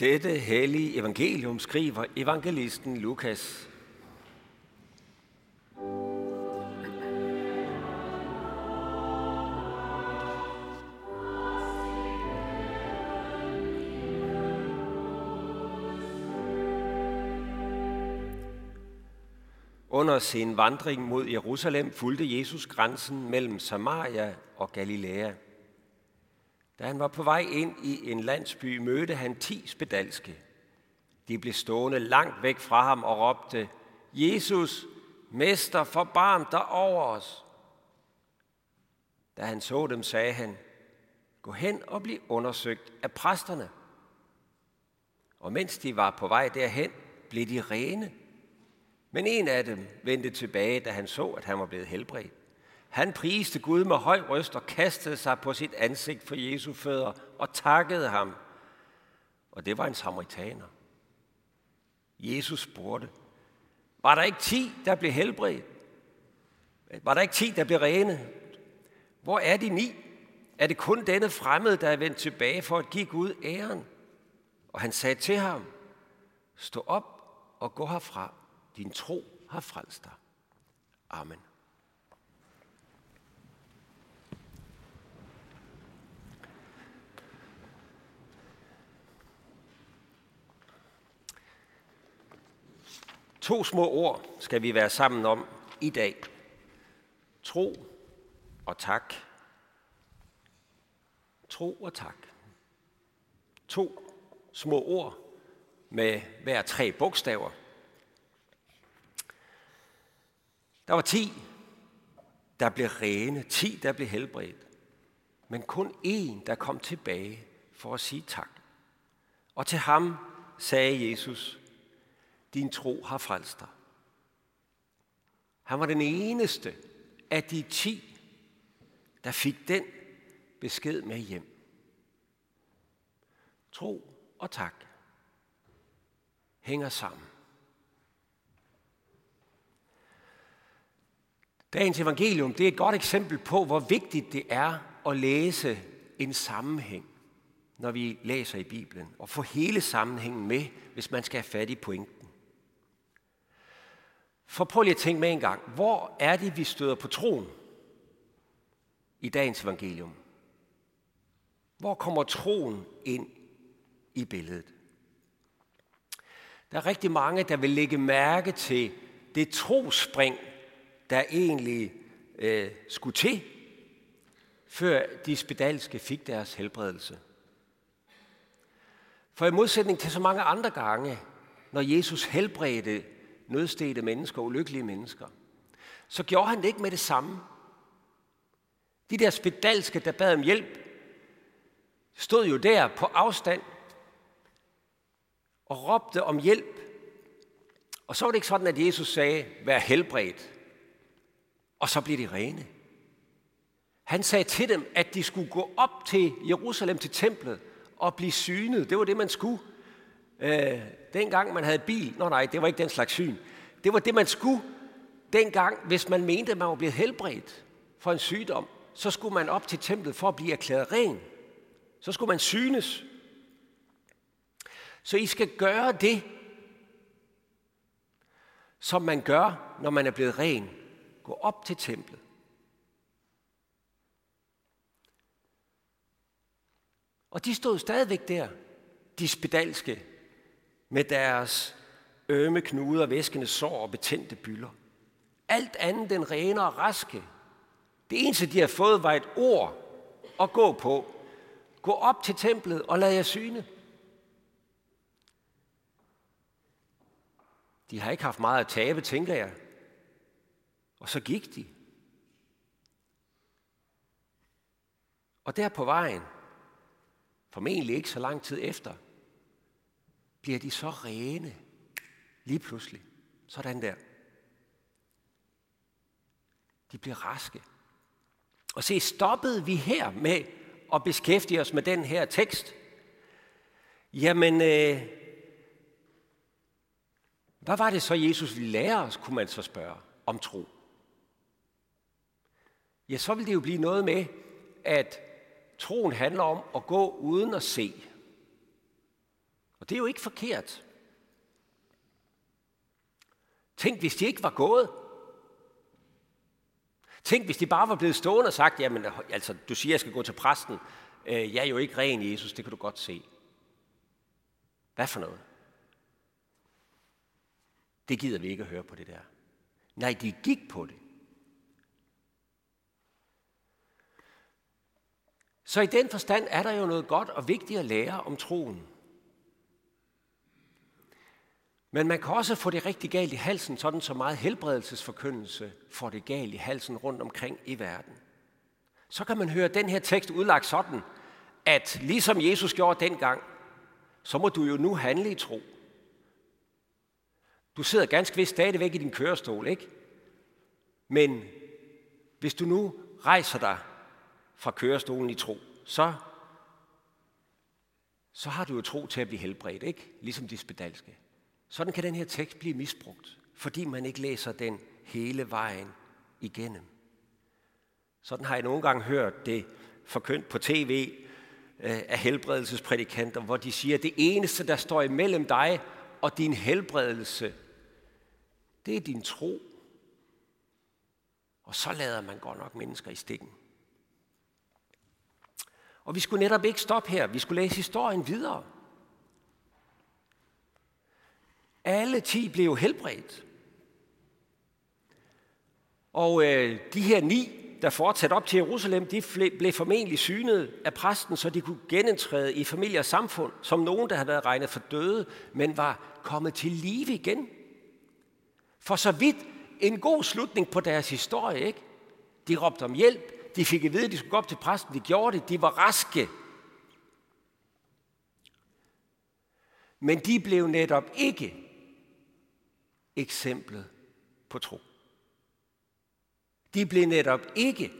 Dette hellige evangelium skriver evangelisten Lukas. Under sin vandring mod Jerusalem fulgte Jesus grænsen mellem Samaria og Galilea. Da han var på vej ind i en landsby, mødte han ti spedalske. De blev stående langt væk fra ham og råbte, Jesus, Mester, forbarm dig over os. Da han så dem, sagde han, gå hen og bliv undersøgt af præsterne. Og mens de var på vej derhen, blev de rene. Men en af dem vendte tilbage, da han så, at han var blevet helbredt. Han priste Gud med høj røst og kastede sig på sit ansigt for Jesu fødder og takkede ham. Og det var en samaritaner. Jesus spurgte, var der ikke ti, der blev helbredt? Var der ikke ti, der blev rene? Hvor er de ni? Er det kun denne fremmede, der er vendt tilbage for at give Gud æren? Og han sagde til ham, stå op og gå herfra. Din tro har frelst dig. Amen. To små ord skal vi være sammen om i dag. Tro og tak. Tro og tak. To små ord med hver tre bogstaver. Der var ti, der blev rene, ti, der blev helbredt. Men kun én, der kom tilbage for at sige tak. Og til ham sagde Jesus, din tro har frelst dig. Han var den eneste af de ti, der fik den besked med hjem. Tro og tak hænger sammen. Dagens evangelium det er et godt eksempel på, hvor vigtigt det er at læse en sammenhæng, når vi læser i Bibelen, og få hele sammenhængen med, hvis man skal have fat i pointen. For prøv lige at tænke med en gang. Hvor er det, vi støder på troen i dagens evangelium? Hvor kommer troen ind i billedet? Der er rigtig mange, der vil lægge mærke til det trospring, der egentlig øh, skulle til, før de spedalske fik deres helbredelse. For i modsætning til så mange andre gange, når Jesus helbredte nødstede mennesker, ulykkelige mennesker, så gjorde han det ikke med det samme. De der spedalske, der bad om hjælp, stod jo der på afstand og råbte om hjælp. Og så var det ikke sådan, at Jesus sagde, vær helbredt, og så blev de rene. Han sagde til dem, at de skulle gå op til Jerusalem, til templet, og blive synet. Det var det, man skulle. Øh, dengang man havde bil, nå nej, det var ikke den slags syn. Det var det, man skulle dengang, hvis man mente, at man var blevet helbredt for en sygdom. Så skulle man op til templet for at blive erklæret ren. Så skulle man synes. Så I skal gøre det, som man gør, når man er blevet ren. Gå op til templet. Og de stod stadigvæk der, de spedalske med deres ømme knuder, væskende sår og betændte bylder. Alt andet den rene og raske. Det eneste, de har fået, var et ord at gå på. Gå op til templet og lad jer syne. De har ikke haft meget at tabe, tænker jeg. Og så gik de. Og der på vejen, formentlig ikke så lang tid efter, bliver de så rene. Lige pludselig. Sådan der. De bliver raske. Og se, stoppede vi her med at beskæftige os med den her tekst? Jamen, øh, hvad var det så, Jesus ville lære os, kunne man så spørge, om tro? Ja, så vil det jo blive noget med, at troen handler om at gå uden at se. Og det er jo ikke forkert. Tænk, hvis de ikke var gået. Tænk, hvis de bare var blevet stående og sagt, jamen, altså, du siger, jeg skal gå til præsten. Øh, jeg er jo ikke ren, Jesus, det kan du godt se. Hvad for noget? Det gider vi ikke at høre på det der. Nej, de gik på det. Så i den forstand er der jo noget godt og vigtigt at lære om troen. Men man kan også få det rigtig galt i halsen, sådan så meget helbredelsesforkyndelse får det galt i halsen rundt omkring i verden. Så kan man høre den her tekst udlagt sådan, at ligesom Jesus gjorde dengang, så må du jo nu handle i tro. Du sidder ganske vist stadigvæk i din kørestol, ikke? Men hvis du nu rejser dig fra kørestolen i tro, så, så har du jo tro til at blive helbredt, ikke? Ligesom de spedalske. Sådan kan den her tekst blive misbrugt, fordi man ikke læser den hele vejen igennem. Sådan har jeg nogle gange hørt det forkyndt på tv øh, af helbredelsesprædikanter, hvor de siger, at det eneste, der står imellem dig og din helbredelse, det er din tro. Og så lader man godt nok mennesker i stikken. Og vi skulle netop ikke stoppe her. Vi skulle læse historien videre. Alle ti blev helbredt. Og øh, de her ni, der fortsatte op til Jerusalem, de blev formentlig synet af præsten, så de kunne genindtræde i familie og samfund, som nogen, der havde været regnet for døde, men var kommet til live igen. For så vidt en god slutning på deres historie, ikke? De råbte om hjælp, de fik at vide, at de skulle gå op til præsten, de gjorde det, de var raske. Men de blev netop ikke eksemplet på tro. De blev netop ikke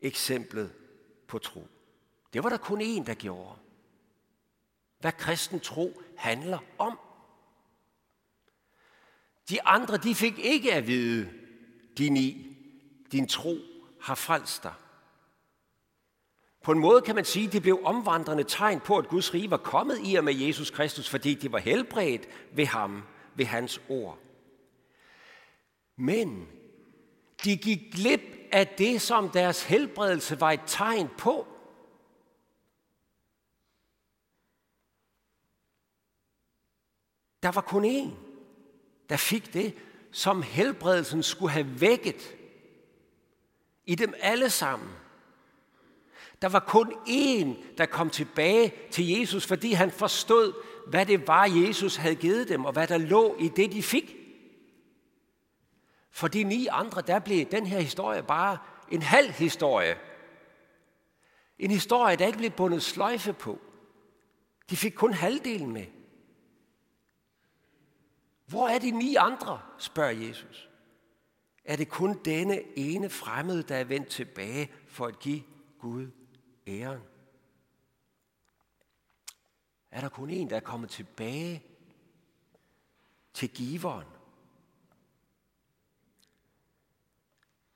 eksemplet på tro. Det var der kun én, der gjorde. Hvad kristen tro handler om. De andre, de fik ikke at vide, din i, din tro har frelst dig. På en måde kan man sige, at det blev omvandrende tegn på, at Guds rige var kommet i og med Jesus Kristus, fordi de var helbredt ved ham, ved hans ord. Men de gik glip af det, som deres helbredelse var et tegn på. Der var kun én, der fik det, som helbredelsen skulle have vækket i dem alle sammen. Der var kun én, der kom tilbage til Jesus, fordi han forstod, hvad det var, Jesus havde givet dem, og hvad der lå i det, de fik. For de ni andre, der blev den her historie bare en halv historie. En historie, der ikke blev bundet sløjfe på. De fik kun halvdelen med. Hvor er de ni andre, spørger Jesus. Er det kun denne ene fremmede, der er vendt tilbage for at give Gud æren? Er der kun en, der er kommet tilbage til giveren?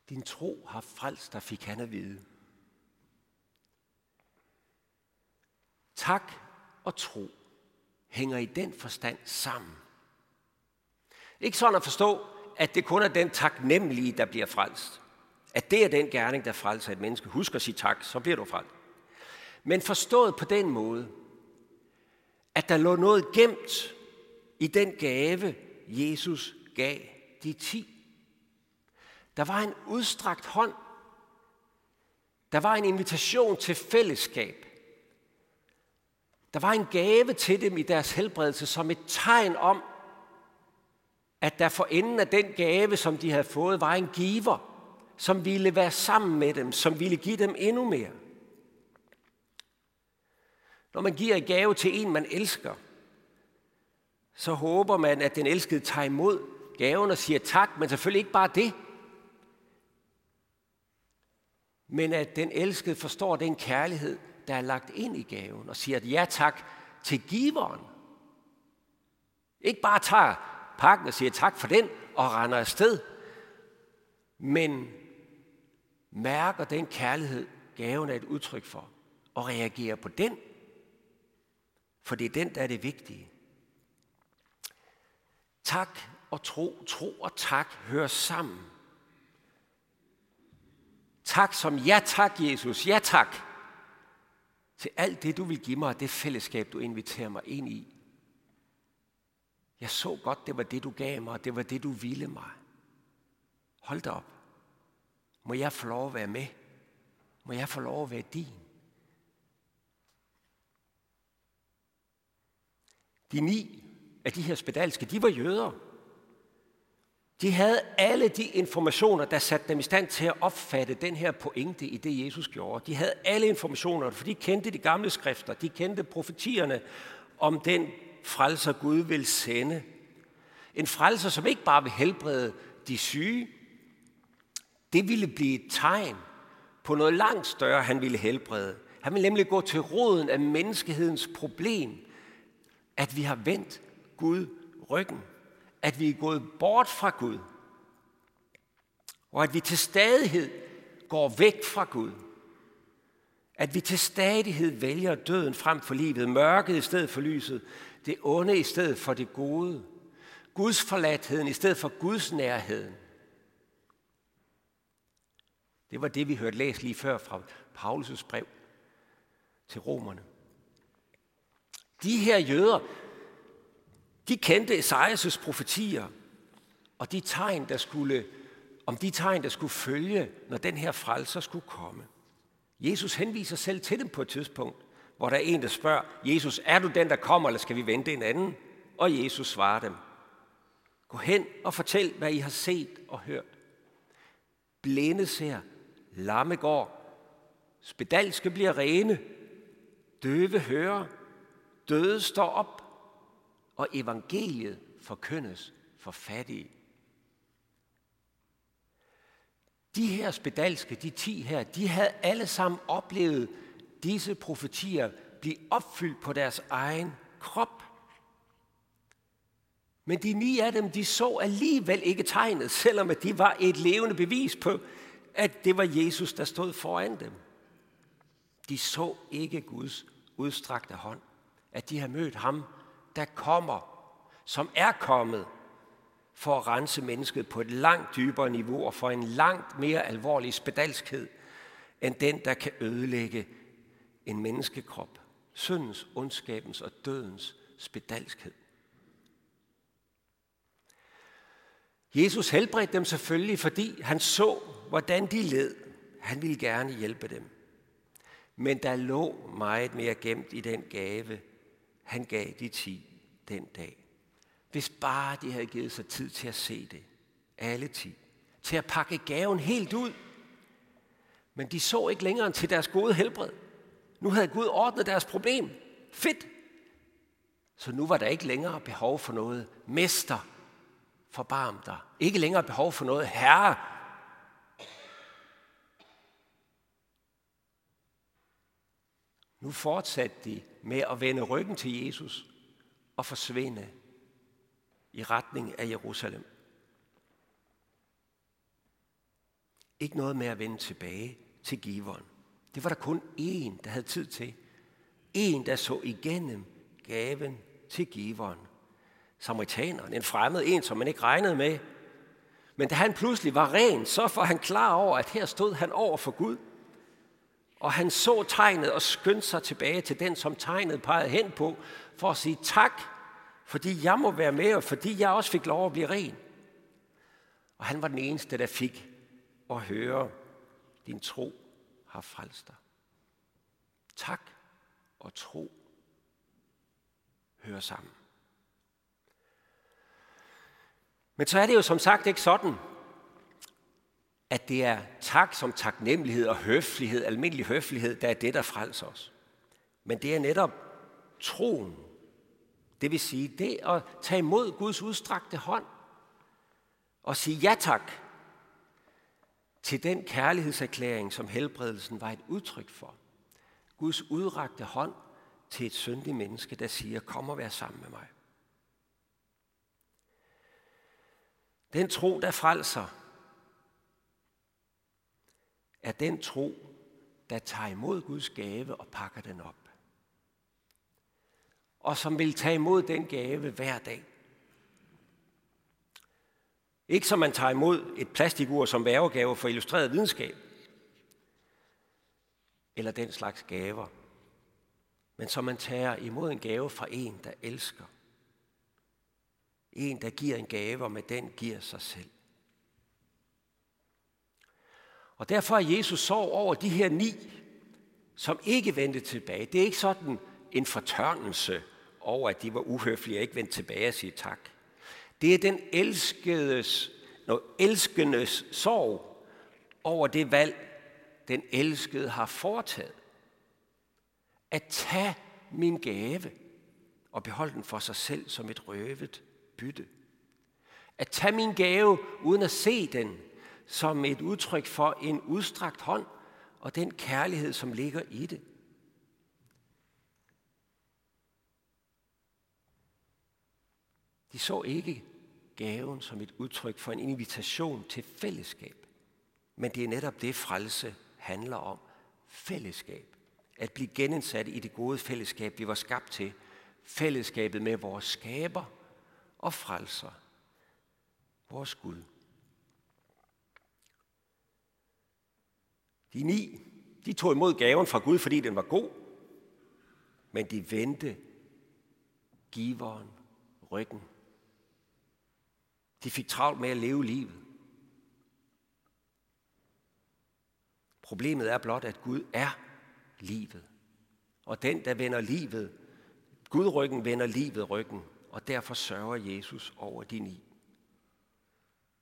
Din tro har frelst dig, fik han at vide. Tak og tro hænger i den forstand sammen. Ikke sådan at forstå, at det kun er den taknemmelige, der bliver frelst. At det er den gerning, der frelser et menneske. Husk at sige tak, så bliver du frelst. Men forstået på den måde, at der lå noget gemt i den gave, Jesus gav de ti. Der var en udstrakt hånd. Der var en invitation til fællesskab. Der var en gave til dem i deres helbredelse som et tegn om, at der for enden af den gave, som de havde fået, var en giver, som ville være sammen med dem, som ville give dem endnu mere. Når man giver en gave til en, man elsker, så håber man, at den elskede tager imod gaven og siger tak, men selvfølgelig ikke bare det. Men at den elskede forstår den kærlighed, der er lagt ind i gaven, og siger ja tak til giveren. Ikke bare tager pakken og siger tak for den og render afsted, men mærker den kærlighed, gaven er et udtryk for, og reagerer på den for det er den, der er det vigtige. Tak og tro, tro og tak hører sammen. Tak som ja tak, Jesus, ja tak til alt det, du vil give mig, det fællesskab, du inviterer mig ind i. Jeg så godt, det var det, du gav mig, og det var det, du ville mig. Hold da op. Må jeg få lov at være med? Må jeg få lov at være din? De ni af de her spedalske, de var jøder. De havde alle de informationer, der satte dem i stand til at opfatte den her pointe i det, Jesus gjorde. De havde alle informationer, for de kendte de gamle skrifter, de kendte profetierne om den frelser Gud vil sende. En frelser, som ikke bare vil helbrede de syge, det ville blive et tegn på noget langt større, han ville helbrede. Han ville nemlig gå til roden af menneskehedens problem, at vi har vendt Gud ryggen at vi er gået bort fra Gud, og at vi til stadighed går væk fra Gud. At vi til stadighed vælger døden frem for livet, mørket i stedet for lyset, det onde i stedet for det gode, Guds forladtheden i stedet for Guds nærheden. Det var det, vi hørte læst lige før fra Paulus' brev til romerne. De her jøder, de kendte Esajas' profetier, og de tegn, der skulle, om de tegn, der skulle følge, når den her frelser skulle komme. Jesus henviser selv til dem på et tidspunkt, hvor der er en, der spørger, Jesus, er du den, der kommer, eller skal vi vente en anden? Og Jesus svarer dem, gå hen og fortæl, hvad I har set og hørt. Blinde ser, lamme går, spedalske bliver rene, døve hører, døde står op, og evangeliet forkyndes for fattige. De her spedalske, de ti her, de havde alle sammen oplevet disse profetier blive opfyldt på deres egen krop. Men de ni af dem, de så alligevel ikke tegnet, selvom at de var et levende bevis på, at det var Jesus, der stod foran dem. De så ikke Guds udstrakte hånd, at de har mødt ham der kommer, som er kommet for at rense mennesket på et langt dybere niveau og for en langt mere alvorlig spedalskhed, end den, der kan ødelægge en menneskekrop. Syndens, ondskabens og dødens spedalskhed. Jesus helbredte dem selvfølgelig, fordi han så, hvordan de led. Han ville gerne hjælpe dem. Men der lå meget mere gemt i den gave, han gav de ti den dag. Hvis bare de havde givet sig tid til at se det. Alle ti. Til at pakke gaven helt ud. Men de så ikke længere end til deres gode helbred. Nu havde Gud ordnet deres problem. Fedt. Så nu var der ikke længere behov for noget mester. Forbarm dig. Ikke længere behov for noget herre. Nu fortsatte de med at vende ryggen til Jesus og forsvinde i retning af Jerusalem. Ikke noget med at vende tilbage til giveren. Det var der kun én, der havde tid til. En, der så igennem gaven til giveren. Samaritaneren, en fremmed, en, som man ikke regnede med. Men da han pludselig var ren, så var han klar over, at her stod han over for Gud – og han så tegnet og skyndte sig tilbage til den, som tegnet pegede hen på, for at sige tak, fordi jeg må være med, og fordi jeg også fik lov at blive ren. Og han var den eneste, der fik at høre, din tro har frelst dig. Tak og tro hører sammen. Men så er det jo som sagt ikke sådan, at det er tak som taknemmelighed og høflighed, almindelig høflighed, der er det, der frelser os. Men det er netop troen. Det vil sige, det at tage imod Guds udstrakte hånd og sige ja tak til den kærlighedserklæring, som helbredelsen var et udtryk for. Guds udrakte hånd til et syndigt menneske, der siger, kom og vær sammen med mig. Den tro, der frelser, er den tro, der tager imod Guds gave og pakker den op. og som vil tage imod den gave hver dag. Ikke som man tager imod et plastikur som værvegave for illustreret videnskab, eller den slags gaver, men som man tager imod en gave fra en, der elsker. En, der giver en gave, og med den giver sig selv. Og derfor er Jesus sorg over de her ni, som ikke vendte tilbage. Det er ikke sådan en fortørnelse over, at de var uhøflige og ikke vendte tilbage og sige tak. Det er den elskedes, no, elskendes sorg over det valg, den elskede har foretaget. At tage min gave og beholde den for sig selv som et røvet bytte. At tage min gave uden at se den som et udtryk for en udstrakt hånd og den kærlighed, som ligger i det. De så ikke gaven som et udtryk for en invitation til fællesskab. Men det er netop det, frelse handler om. Fællesskab. At blive genindsat i det gode fællesskab, vi var skabt til. Fællesskabet med vores skaber og frelser. Vores Gud. De ni, de tog imod gaven fra Gud, fordi den var god, men de vendte giveren ryggen. De fik travlt med at leve livet. Problemet er blot, at Gud er livet. Og den, der vender livet, Gud ryggen vender livet ryggen, og derfor sørger Jesus over de ni.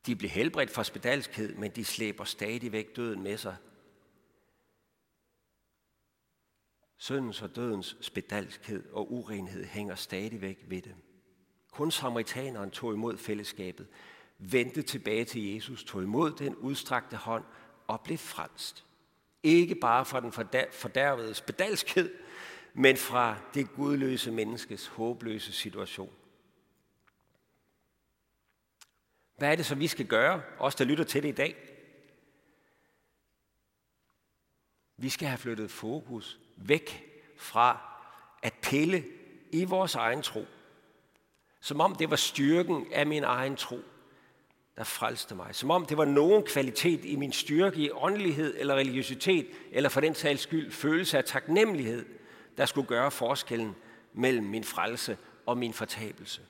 De blev helbredt fra spedalskhed, men de slæber stadigvæk døden med sig. Søndens og dødens spedalskhed og urenhed hænger stadigvæk ved dem. Kun samaritaneren tog imod fællesskabet, vendte tilbage til Jesus, tog imod den udstrakte hånd og blev frelst. Ikke bare fra den fordærvede spedalskhed, men fra det gudløse menneskes håbløse situation. Hvad er det, som vi skal gøre, os der lytter til det i dag? Vi skal have flyttet fokus væk fra at pille i vores egen tro. Som om det var styrken af min egen tro, der frelste mig. Som om det var nogen kvalitet i min styrke i åndelighed eller religiøsitet, eller for den sags skyld følelse af taknemmelighed, der skulle gøre forskellen mellem min frelse og min fortabelse.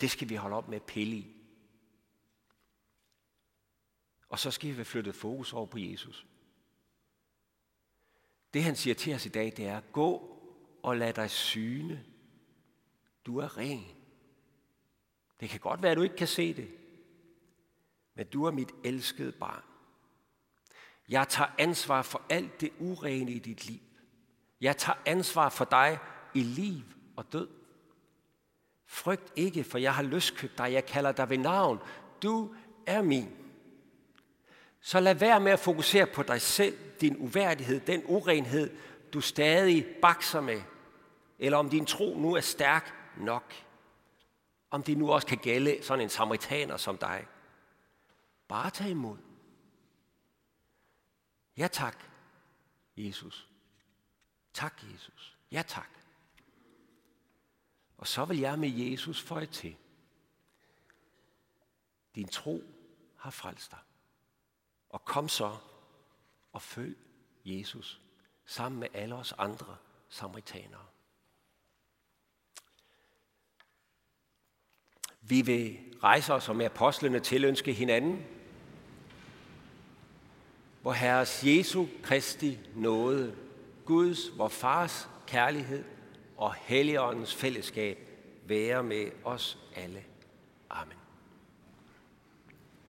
Det skal vi holde op med at pille i. Og så skal vi flytte fokus over på Jesus. Det han siger til os i dag, det er, gå og lad dig syne. Du er ren. Det kan godt være, at du ikke kan se det, men du er mit elskede barn. Jeg tager ansvar for alt det urene i dit liv. Jeg tager ansvar for dig i liv og død. Frygt ikke, for jeg har løskøbt dig. Jeg kalder dig ved navn. Du er min. Så lad være med at fokusere på dig selv, din uværdighed, den urenhed, du stadig bakser med. Eller om din tro nu er stærk nok. Om det nu også kan gælde sådan en samaritaner som dig. Bare tag imod. Ja tak, Jesus. Tak, Jesus. Ja tak. Og så vil jeg med Jesus føje til. Din tro har frelst dig. Og kom så og følg Jesus sammen med alle os andre samaritanere. Vi vil rejse os og med apostlene tilønske hinanden, hvor Herres Jesu Kristi nåde, Guds, vor Fars kærlighed og Helligåndens fællesskab være med os alle. Amen.